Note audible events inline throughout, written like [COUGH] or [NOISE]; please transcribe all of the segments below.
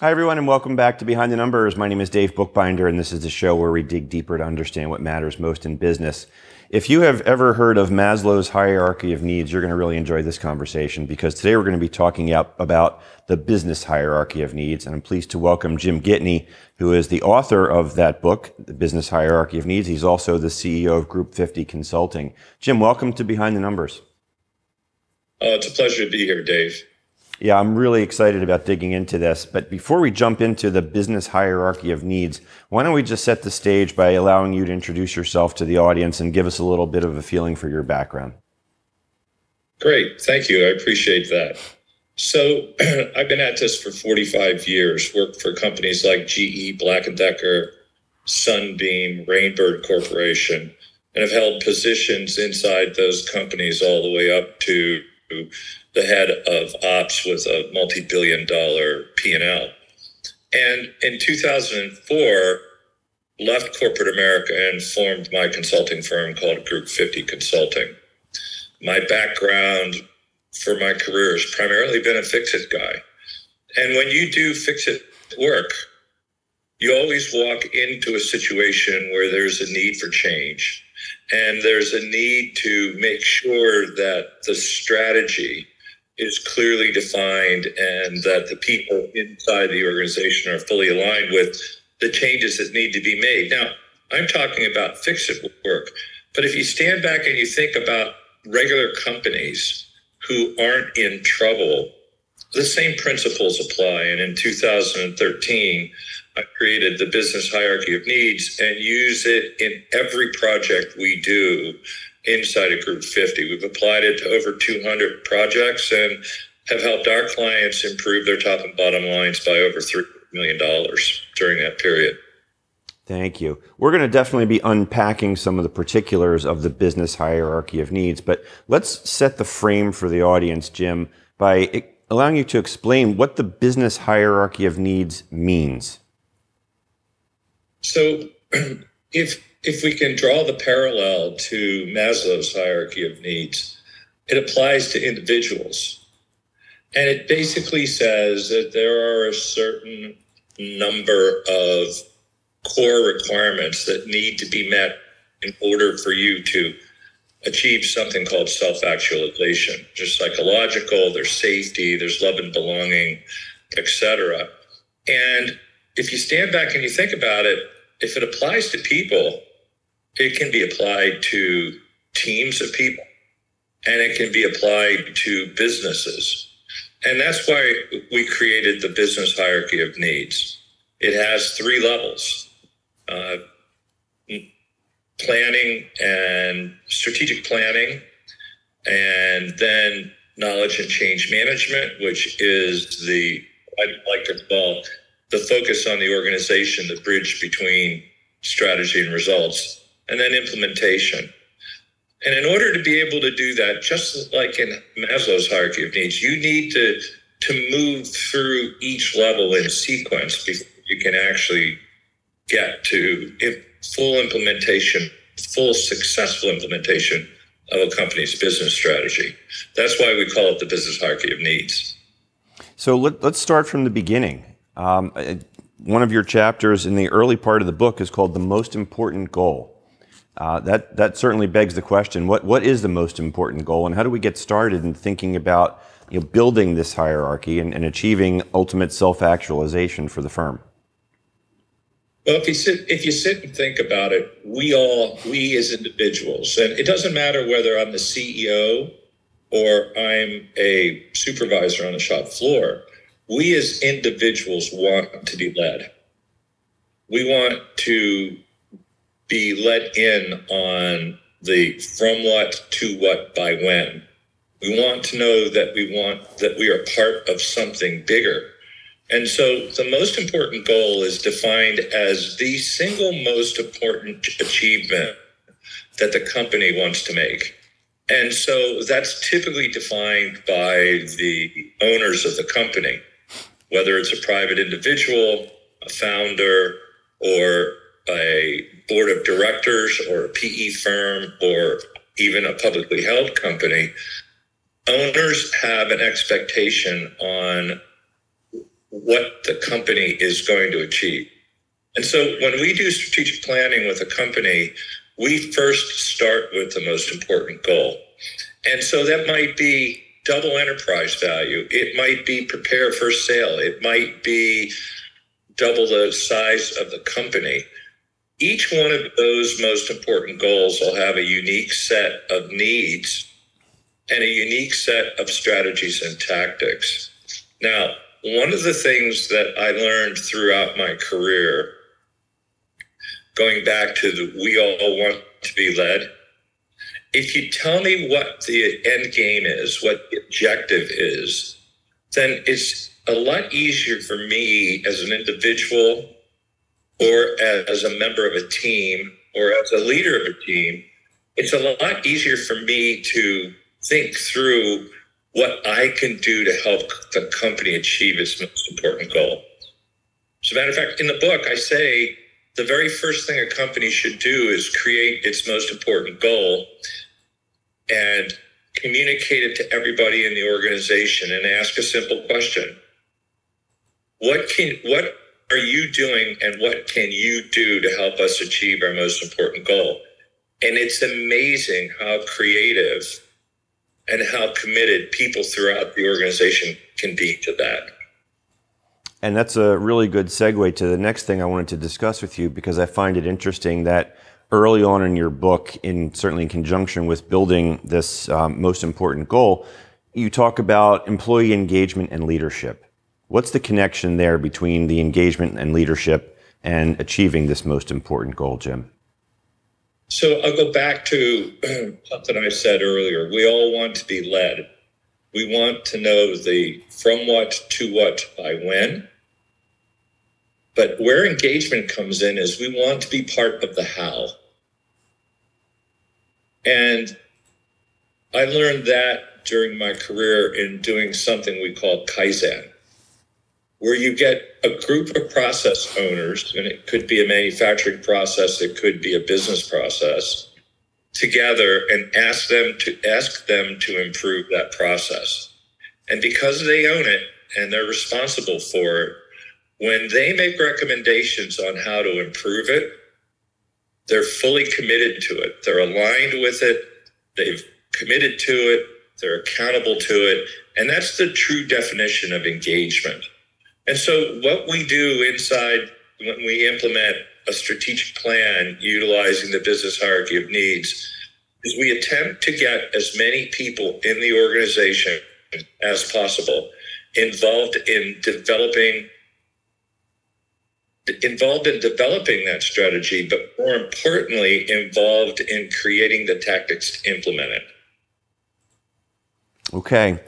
Hi, everyone, and welcome back to Behind the Numbers. My name is Dave Bookbinder, and this is the show where we dig deeper to understand what matters most in business. If you have ever heard of Maslow's hierarchy of needs, you're going to really enjoy this conversation because today we're going to be talking about the business hierarchy of needs. And I'm pleased to welcome Jim Gitney, who is the author of that book, The Business Hierarchy of Needs. He's also the CEO of Group 50 Consulting. Jim, welcome to Behind the Numbers. Oh, it's a pleasure to be here, Dave. Yeah, I'm really excited about digging into this. But before we jump into the business hierarchy of needs, why don't we just set the stage by allowing you to introduce yourself to the audience and give us a little bit of a feeling for your background? Great. Thank you. I appreciate that. So, [CLEARS THROAT] I've been at this for 45 years, worked for companies like GE, Black & Decker, Sunbeam, Rainbird Corporation, and have held positions inside those companies all the way up to the head of ops with a multi-billion dollar P&L. And in 2004, left corporate America and formed my consulting firm called Group 50 Consulting. My background for my career has primarily been a fix-it guy. And when you do fix-it work, you always walk into a situation where there's a need for change and there's a need to make sure that the strategy is clearly defined and that the people inside the organization are fully aligned with the changes that need to be made. Now, I'm talking about fix it work, but if you stand back and you think about regular companies who aren't in trouble, the same principles apply. And in 2013, I created the business hierarchy of needs and use it in every project we do inside of Group 50. We've applied it to over 200 projects and have helped our clients improve their top and bottom lines by over $3 million during that period. Thank you. We're going to definitely be unpacking some of the particulars of the business hierarchy of needs, but let's set the frame for the audience, Jim, by allowing you to explain what the business hierarchy of needs means. So, [CLEARS THROAT] if if we can draw the parallel to Maslow's hierarchy of needs, it applies to individuals. And it basically says that there are a certain number of core requirements that need to be met in order for you to achieve something called self-actualization. There's psychological, there's safety, there's love and belonging, etc. And if you stand back and you think about it, if it applies to people, it can be applied to teams of people and it can be applied to businesses. And that's why we created the business hierarchy of needs. It has three levels uh, planning and strategic planning, and then knowledge and change management, which is the, I'd like to call the focus on the organization, the bridge between strategy and results and then implementation. And in order to be able to do that, just like in Maslow's hierarchy of needs, you need to to move through each level in sequence before you can actually get to full implementation, full successful implementation of a company's business strategy. That's why we call it the business hierarchy of needs. So let, us start from the beginning. Um, one of your chapters in the early part of the book is called The Most Important Goal. Uh, that that certainly begs the question: what what is the most important goal, and how do we get started in thinking about you know, building this hierarchy and, and achieving ultimate self-actualization for the firm? Well, if you sit if you sit and think about it, we all we as individuals, and it doesn't matter whether I'm the CEO or I'm a supervisor on the shop floor. We as individuals want to be led. We want to be let in on the from what to what by when. We want to know that we want that we are part of something bigger. And so the most important goal is defined as the single most important achievement that the company wants to make. And so that's typically defined by the owners of the company, whether it's a private individual, a founder, or a board of directors or a PE firm or even a publicly held company, owners have an expectation on what the company is going to achieve. And so when we do strategic planning with a company, we first start with the most important goal. And so that might be double enterprise value. It might be prepare for sale. It might be double the size of the company. Each one of those most important goals will have a unique set of needs and a unique set of strategies and tactics. Now, one of the things that I learned throughout my career, going back to the we all want to be led, if you tell me what the end game is, what the objective is, then it's a lot easier for me as an individual or as a member of a team or as a leader of a team. It's a lot easier for me to think through what I can do to help the company achieve its most important goal. As a matter of fact, in the book, I say the very first thing a company should do is create its most important goal and communicate it to everybody in the organization and ask a simple question. What can what are you doing and what can you do to help us achieve our most important goal? And it's amazing how creative and how committed people throughout the organization can be to that. And that's a really good segue to the next thing I wanted to discuss with you because I find it interesting that early on in your book, in certainly in conjunction with building this um, most important goal, you talk about employee engagement and leadership. What's the connection there between the engagement and leadership and achieving this most important goal, Jim? So I'll go back to [CLEARS THROAT] something I said earlier. We all want to be led. We want to know the from what to what by when. But where engagement comes in is we want to be part of the how. And I learned that during my career in doing something we call Kaizen where you get a group of process owners, and it could be a manufacturing process, it could be a business process, together and ask them to ask them to improve that process. And because they own it and they're responsible for it, when they make recommendations on how to improve it, they're fully committed to it. They're aligned with it. They've committed to it. They're accountable to it. And that's the true definition of engagement. And so, what we do inside when we implement a strategic plan utilizing the business hierarchy of needs is we attempt to get as many people in the organization as possible involved in developing involved in developing that strategy but more importantly involved in creating the tactics to implement it okay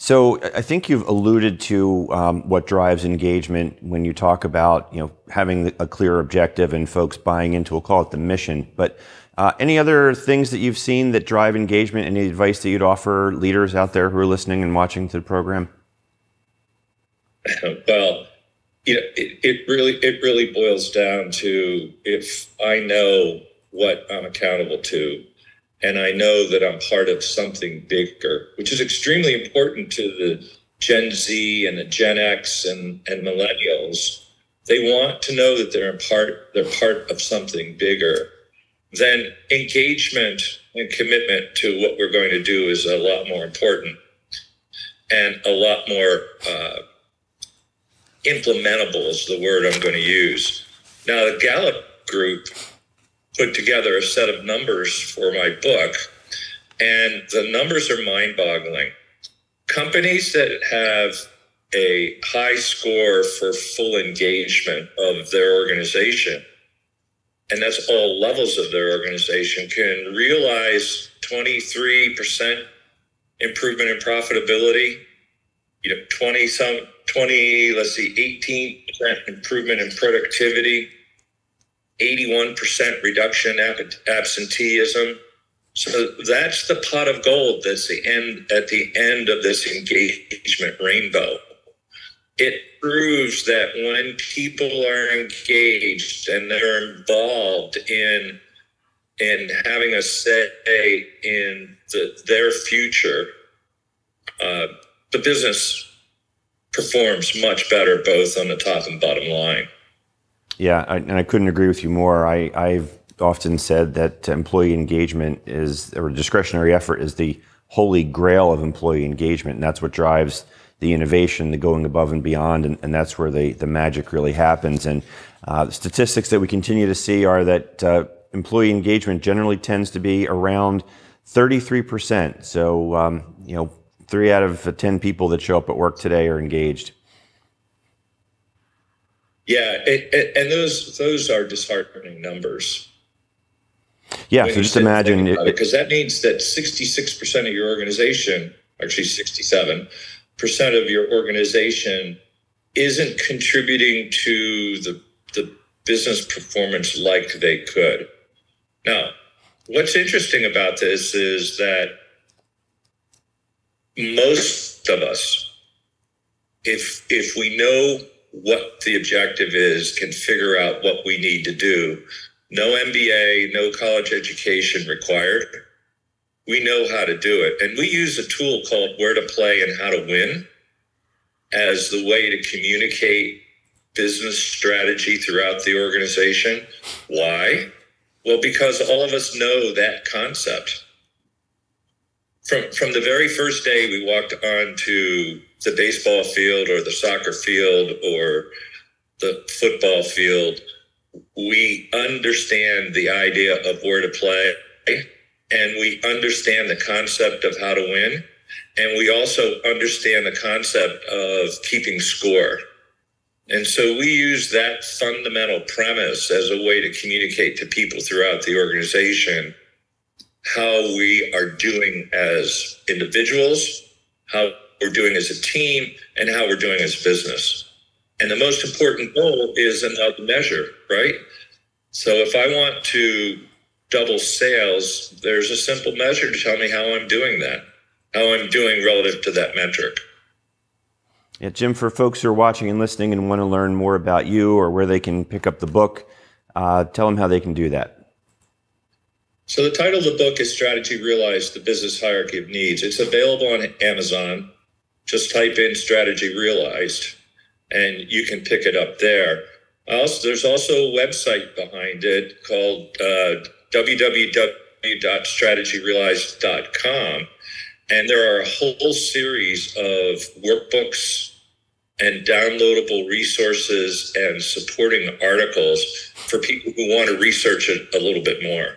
so I think you've alluded to um, what drives engagement when you talk about you know having a clear objective and folks buying into. We'll call it the mission. But uh, any other things that you've seen that drive engagement? Any advice that you'd offer leaders out there who are listening and watching to the program? [LAUGHS] Well, you know, it, it really it really boils down to if I know what I'm accountable to and I know that I'm part of something bigger, which is extremely important to the Gen Z and the Gen X and, and millennials. They want to know that they're part they're part of something bigger. Then engagement and commitment to what we're going to do is a lot more important and a lot more uh, implementable is the word I'm going to use. Now the Gallup group put together a set of numbers for my book, and the numbers are mind boggling. Companies that have a high score for full engagement of their organization, and that's all levels of their organization, can realize 23% improvement in profitability, you know, 20 some 20, let's see, 18% improvement in productivity, 81% reduction in absenteeism. So that's the pot of gold that's the end at the end of this engagement rainbow. It proves that when people are engaged and they're involved in in having a say in the, their future, uh, the business performs much better both on the top and bottom line. Yeah, I, and I couldn't agree with you more. I, I've often said that employee engagement is, or discretionary effort is the holy grail of employee engagement. And that's what drives the innovation, the going above and beyond. And, and that's where the, the magic really happens. And uh, the statistics that we continue to see are that uh, employee engagement generally tends to be around 33%. So, um, you know, three out of 10 people that show up at work today are engaged. Yeah, it, it, and those those are disheartening numbers. Yeah, so just imagine because that means that 66% of your organization, actually 67% of your organization isn't contributing to the the business performance like they could. Now, what's interesting about this is that most of us, if if we know what the objective is, can figure out what we need to do. No MBA, no college education required. We know how to do it. And we use a tool called Where to Play and How to Win as the way to communicate business strategy throughout the organization. Why? Well, because all of us know that concept. From, from the very first day we walked onto the baseball field or the soccer field or the football field, we understand the idea of where to play and we understand the concept of how to win. And we also understand the concept of keeping score. And so we use that fundamental premise as a way to communicate to people throughout the organization how we are doing as individuals, how we're doing as a team, and how we're doing as a business. And the most important goal is another measure, right? So if I want to double sales, there's a simple measure to tell me how I'm doing that, how I'm doing relative to that metric. Yeah, Jim, for folks who are watching and listening and want to learn more about you or where they can pick up the book, uh, tell them how they can do that. So the title of the book is Strategy Realized, the Business Hierarchy of Needs. It's available on Amazon. Just type in Strategy Realized and you can pick it up there. Also, there's also a website behind it called uh, www.strategyrealized.com. And there are a whole series of workbooks and downloadable resources and supporting articles for people who want to research it a little bit more.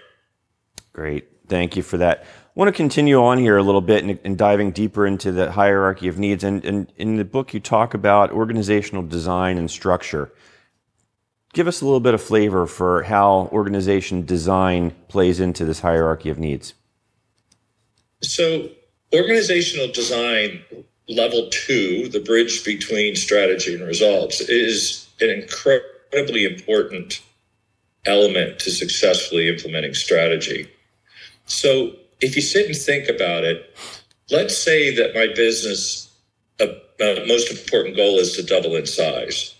Great. Thank you for that. I want to continue on here a little bit and, and diving deeper into the hierarchy of needs. And, and in the book, you talk about organizational design and structure. Give us a little bit of flavor for how organization design plays into this hierarchy of needs. So, organizational design level two, the bridge between strategy and results, is an incredibly important element to successfully implementing strategy. So if you sit and think about it, let's say that my business uh, uh, most important goal is to double in size.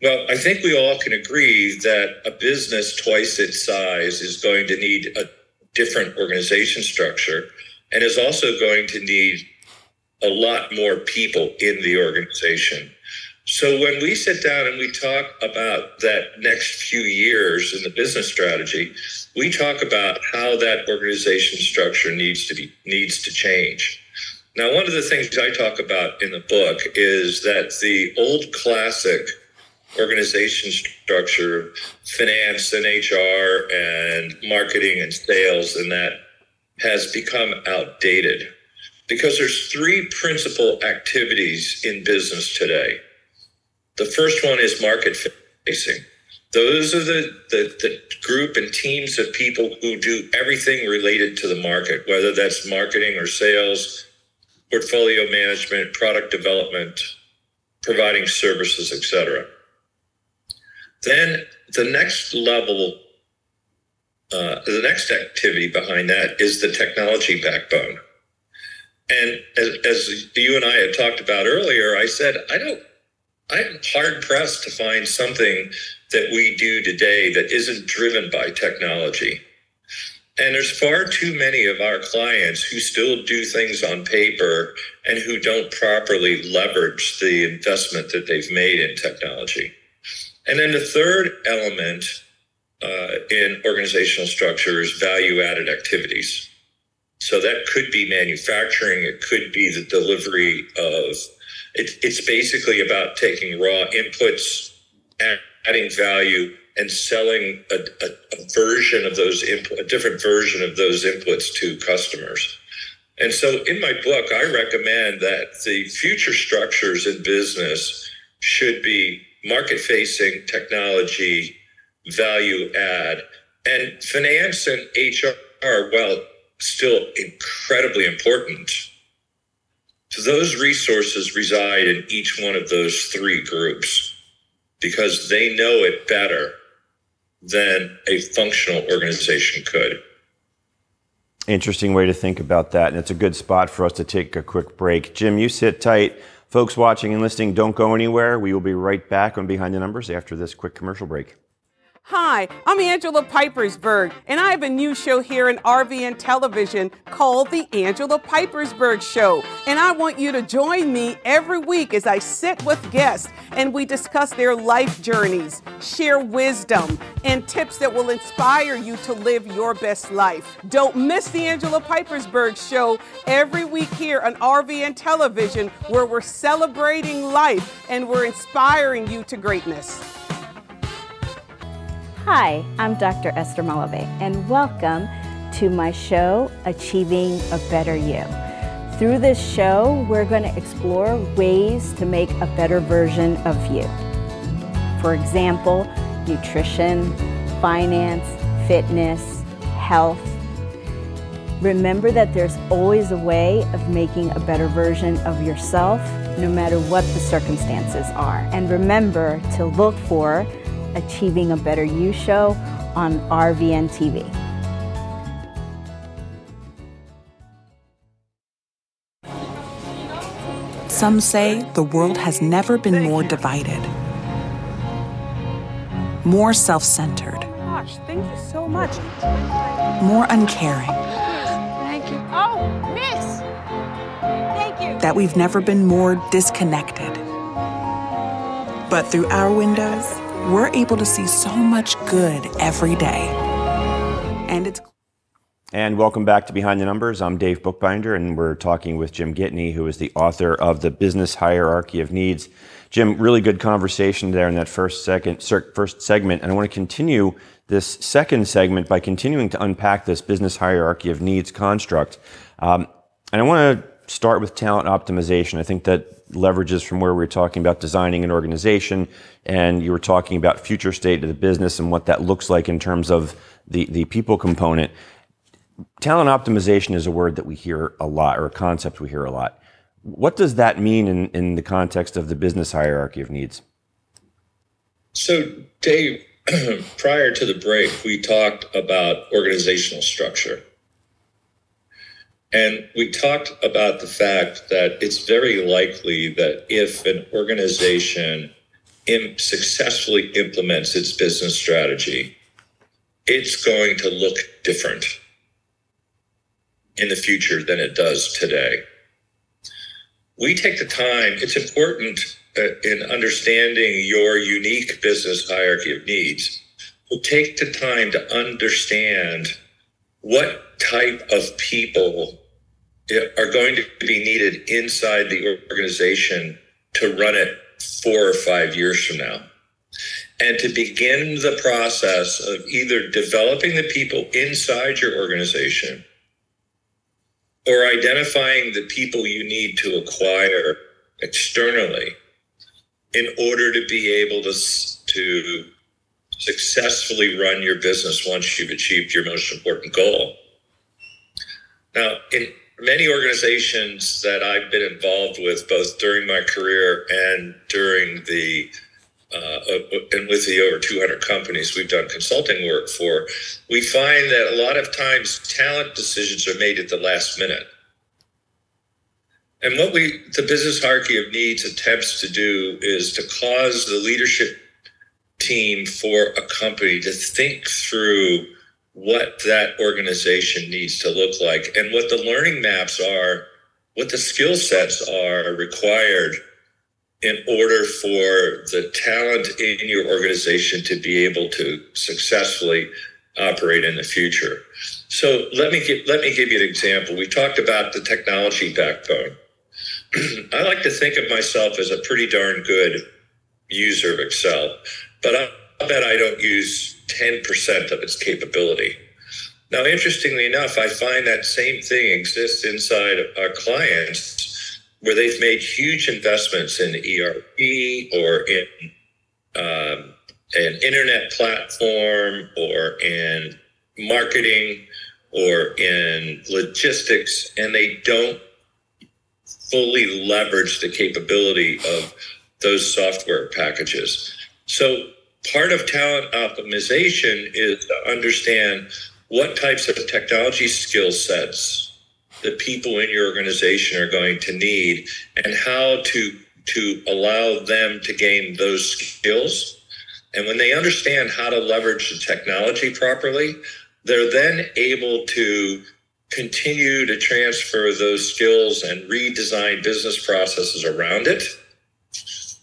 Well, I think we all can agree that a business twice its size is going to need a different organization structure and is also going to need a lot more people in the organization. So when we sit down and we talk about that next few years in the business strategy, we talk about how that organization structure needs to be needs to change. Now, one of the things I talk about in the book is that the old classic organization structure, finance and HR and marketing and sales and that has become outdated because there's three principal activities in business today. The first one is market facing. Those are the, the, the, group and teams of people who do everything related to the market, whether that's marketing or sales, portfolio management, product development, providing services, etc. Then the next level, uh, the next activity behind that is the technology backbone. And as, as you and I had talked about earlier, I said, I don't, I'm hard pressed to find something that we do today that isn't driven by technology. And there's far too many of our clients who still do things on paper and who don't properly leverage the investment that they've made in technology. And then the third element uh, in organizational structure is value added activities. So that could be manufacturing, it could be the delivery of it, it's basically about taking raw inputs, adding value, and selling a, a, a version of those input, a different version of those inputs to customers. And so in my book, I recommend that the future structures in business should be market facing technology, value add, and finance and HR, well, still incredibly important. So those resources reside in each one of those three groups because they know it better than a functional organization could. Interesting way to think about that. And it's a good spot for us to take a quick break. Jim, you sit tight. Folks watching and listening, don't go anywhere. We will be right back on Behind the Numbers after this quick commercial break. Hi, I'm Angela Pipersberg, and I have a new show here in RVN Television called The Angela Pipersberg Show. And I want you to join me every week as I sit with guests and we discuss their life journeys, share wisdom, and tips that will inspire you to live your best life. Don't miss The Angela Pipersberg Show every week here on RVN Television, where we're celebrating life and we're inspiring you to greatness. Hi, I'm Dr. Esther Malave, and welcome to my show, Achieving a Better You. Through this show, we're going to explore ways to make a better version of you. For example, nutrition, finance, fitness, health. Remember that there's always a way of making a better version of yourself, no matter what the circumstances are. And remember to look for Achieving a Better You show on RVN TV. Some say the world has never been more divided, more self centered. Gosh, thank you so much. More uncaring. Thank you. Oh, miss. Thank you. That we've never been more disconnected. But through our windows, we're able to see so much good every day. And it's and welcome back to Behind the Numbers. I'm Dave Bookbinder, and we're talking with Jim Gitney, who is the author of The Business Hierarchy of Needs. Jim, really good conversation there in that first second first segment, and I want to continue this second segment by continuing to unpack this business hierarchy of needs construct. Um, and I want to start with talent optimization. I think that leverages from where we were talking about designing an organization and you were talking about future state of the business and what that looks like in terms of the, the people component. Talent optimization is a word that we hear a lot or a concept we hear a lot. What does that mean in, in the context of the business hierarchy of needs? So, Dave, [CLEARS THROAT] prior to the break, we talked about organizational structure. And we talked about the fact that it's very likely that if an organization successfully implements its business strategy, it's going to look different in the future than it does today. We take the time, it's important uh, in understanding your unique business hierarchy of needs. We'll take the time to understand what type of people are going to be needed inside the organization to run it four or five years from now. And to begin the process of either developing the people inside your organization or identifying the people you need to acquire externally in order to be able to, to successfully run your business once you've achieved your most important goal. Now, in many organizations that I've been involved with, both during my career and during the uh, and with the over 200 companies we've done consulting work for, we find that a lot of times talent decisions are made at the last minute. And what we, the business hierarchy of needs attempts to do is to cause the leadership team for a company to think through what that organization needs to look like and what the learning maps are, what the skill sets are required in order for the talent in your organization to be able to successfully operate in the future. So let me give, let me give you an example. We talked about the technology backbone. [CLEARS THROAT] I like to think of myself as a pretty darn good user of Excel, but I, I bet I don't use 10% of its capability. Now, interestingly enough, I find that same thing exists inside our clients where they've made huge investments in ERP or in um, an internet platform or in marketing or in logistics, and they don't fully leverage the capability of those software packages. So, part of talent optimization is to understand what types of technology skill sets the people in your organization are going to need and how to to allow them to gain those skills and when they understand how to leverage the technology properly, they're then able to continue to transfer those skills and redesign business processes around it.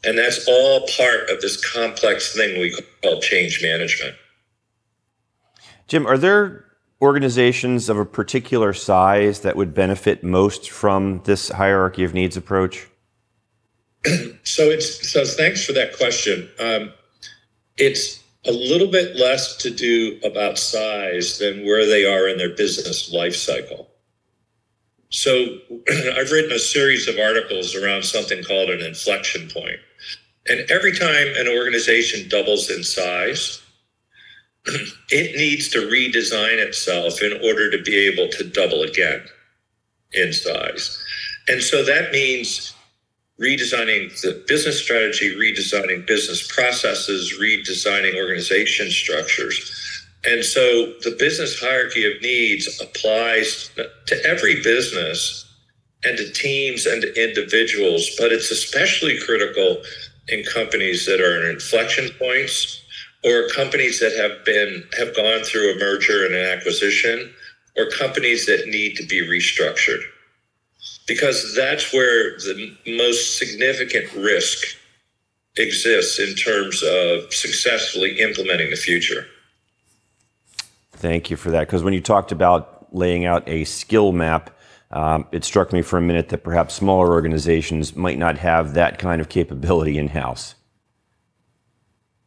And that's all part of this complex thing we call change management. Jim, are there organizations of a particular size that would benefit most from this hierarchy of needs approach? [CLEARS THROAT] so it's so thanks for that question. Um, it's a little bit less to do about size than where they are in their business life cycle. So [CLEARS THROAT] I've written a series of articles around something called an inflection point. And every time an organization doubles in size, [CLEARS THROAT] it needs to redesign itself in order to be able to double again in size. And so that means redesigning the business strategy, redesigning business processes, redesigning organization structures. And so the business hierarchy of needs applies to every business and to teams and to individuals, but it's especially critical in companies that are in inflection points or companies that have been have gone through a merger and an acquisition or companies that need to be restructured because that's where the most significant risk exists in terms of successfully implementing the future. Thank you for that. Because when you talked about laying out a skill map, um, it struck me for a minute that perhaps smaller organizations might not have that kind of capability in house.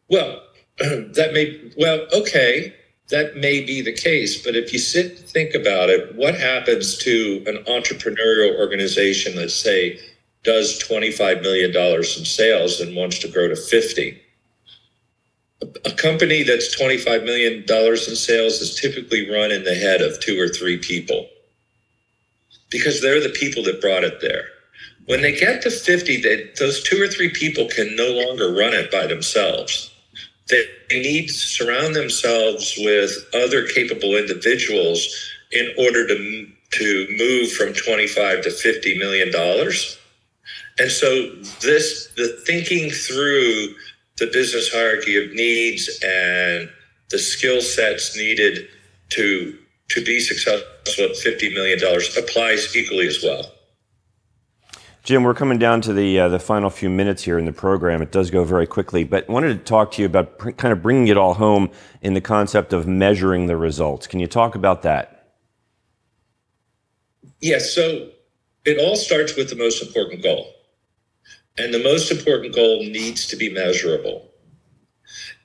Well, [CLEARS THROAT] that may, well, okay that may be the case. But if you sit and think about it, what happens to an entrepreneurial organization that say does $25 million in sales and wants to grow to 50? A company that's $25 million in sales is typically run in the head of two or three people because they're the people that brought it there. When they get to 50, they, those two or three people can no longer run it by themselves they need to surround themselves with other capable individuals in order to to move from 25 to 50 million dollars and so this the thinking through the business hierarchy of needs and the skill sets needed to to be successful at 50 million dollars applies equally as well Jim, we're coming down to the uh, the final few minutes here in the program. It does go very quickly, but wanted to talk to you about pr- kind of bringing it all home in the concept of measuring the results. Can you talk about that? Yes. So it all starts with the most important goal, and the most important goal needs to be measurable.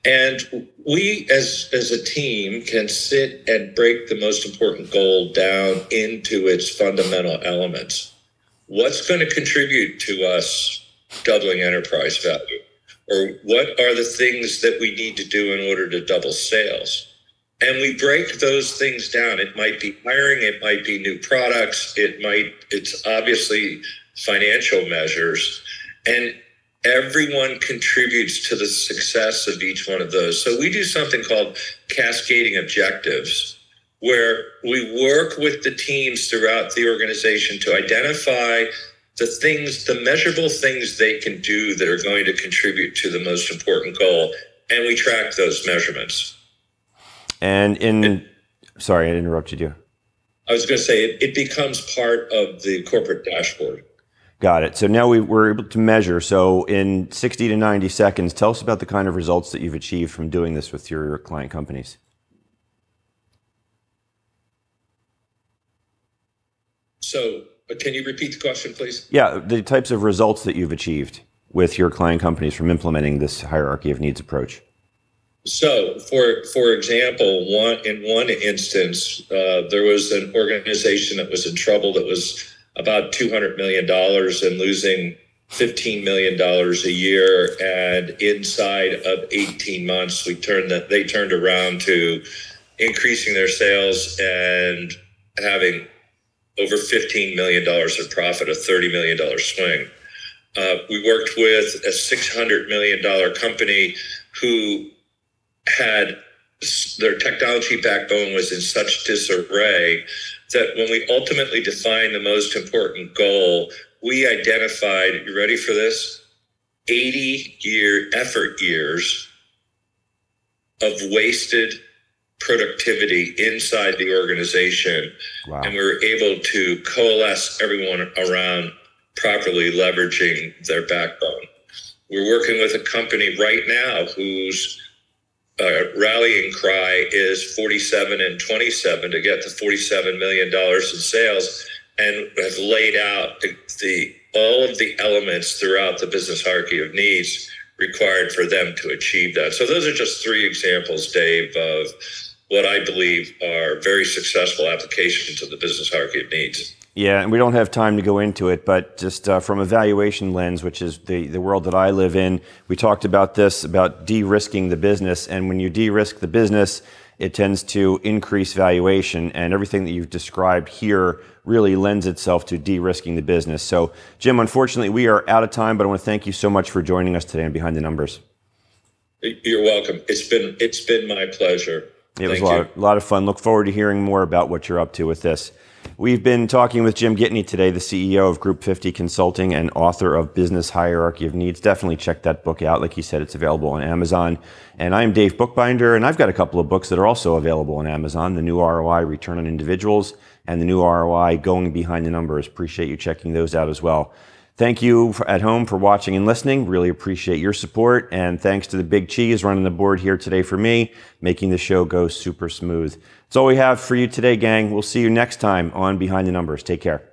And we, as as a team, can sit and break the most important goal down into its fundamental elements what's going to contribute to us doubling enterprise value? Or what are the things that we need to do in order to double sales? And we break those things down. It might be hiring, it might be new products, it might, it's obviously financial measures. And everyone contributes to the success of each one of those. So we do something called cascading objectives where we work with the teams throughout the organization to identify the things, the measurable things they can do that are going to contribute to the most important goal. And we track those measurements. And in Sorry, I interrupted you. I was going to say it, it becomes part of the corporate dashboard. Got it. So now we, we're able to measure. So in 60 to 90 seconds, tell us about the kind of results that you've achieved from doing this with your client companies. So, can you repeat the question, please? Yeah, the types of results that you've achieved with your client companies from implementing this hierarchy of needs approach. So, for for example, one in one instance, uh, there was an organization that was in trouble that was about two hundred million dollars and losing fifteen million dollars a year. And inside of eighteen months, we turned that they turned around to increasing their sales and having over fifteen million dollars in profit, a thirty million dollar swing. Uh, we worked with a six hundred million dollar company who had their technology backbone was in such disarray that when we ultimately define the most important goal, we identified, you ready for this? 80 year effort years of wasted productivity inside the organization. Wow. And we were able to coalesce everyone around properly leveraging their backbone. We're working with a company right now whose uh, rallying cry is 47 and 27 to get to 47 million dollars in sales, and have laid out the, the all of the elements throughout the business hierarchy of needs required for them to achieve that. So those are just three examples, Dave, of what I believe are very successful applications of the business hierarchy of needs. Yeah, and we don't have time to go into it, but just uh, from a valuation lens, which is the, the world that I live in, we talked about this about de risking the business. And when you de risk the business, it tends to increase valuation. And everything that you've described here really lends itself to de risking the business. So, Jim, unfortunately, we are out of time, but I want to thank you so much for joining us today on Behind the Numbers. You're welcome. It's been, it's been my pleasure. It was a lot, of, a lot of fun. Look forward to hearing more about what you're up to with this. We've been talking with Jim Gitney today, the CEO of Group 50 Consulting and author of Business Hierarchy of Needs. Definitely check that book out. Like he said, it's available on Amazon. And I'm Dave Bookbinder, and I've got a couple of books that are also available on Amazon The New ROI Return on Individuals and The New ROI Going Behind the Numbers. Appreciate you checking those out as well. Thank you at home for watching and listening. Really appreciate your support. And thanks to the Big Cheese running the board here today for me, making the show go super smooth. That's all we have for you today, gang. We'll see you next time on Behind the Numbers. Take care.